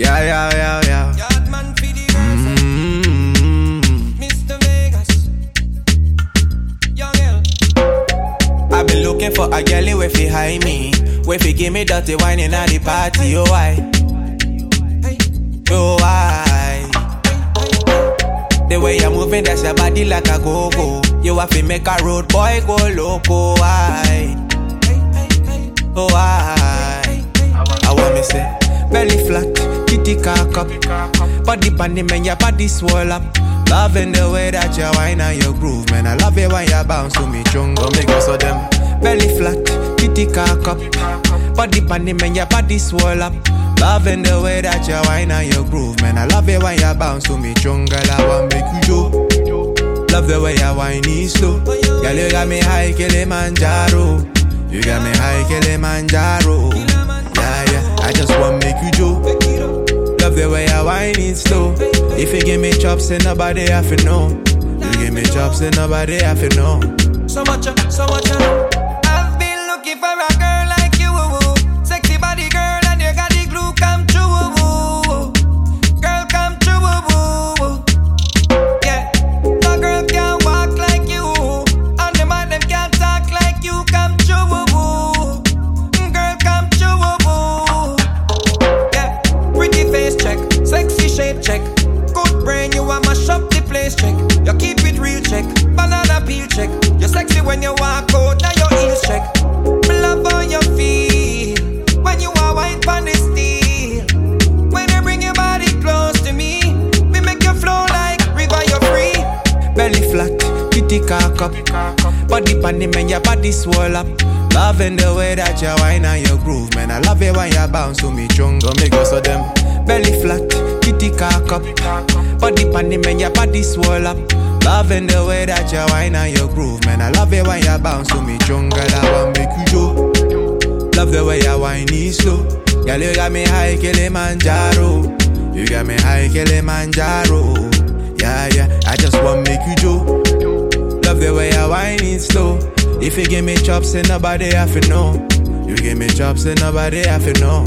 Yeah, yeah, yeah, yeah. Yardman for the Mm-hmm. Mr. Vegas. Yung L. I been looking for a girl way fi high me, way fi give me dirty wine in the party. Oh why? Oh why? The way you're moving, that's your body like a go-go. You have to make a road boy go loco. Why? Oh why? I want me say belly flat, kitty cock up, body panty man, your body swell up. Loving the way that you whine and you groove, man. I love it when you bounce to me, chungo. Make us so them belly flat, kitty cock up, body panty man, your body swell up. Loving the way that you whine and you groove, man. I love it when you bounce to me, chungo. I want make you joke. Love the way you whine is slow. Girl, you got me high, Kilimanjaro. You got me high, Kilimanjaro. Yeah, yeah, I just want to make you joke. Love the way I whine it slow. If you give me chops, then nobody have to know. You give me chops, then nobody have to know. Sexy when you walk out, now your heels check. Me love how you feel when you are white on the steel. When you bring your body close to me, we make you flow like river. You're free. Belly flat, kitty cock up. Body panty man, your body swell up. Loving the way that you whine and you groove, man. I love it when you bounce to me, chungo. Make us so them belly flat, kitty cock up. Body panty man, your body swell up. Loving the way that you whine and you groove, man. I love it when you bounce to me, chungo. I want make you joke. Love the way you whine is slow. Girl, you got me high Kilimanjaro. You got me high Kilimanjaro. Yeah, yeah, I just want make you joke. Love the way I whine it slow. If you give me chops, then nobody have to know. You give me chops, then nobody have to know.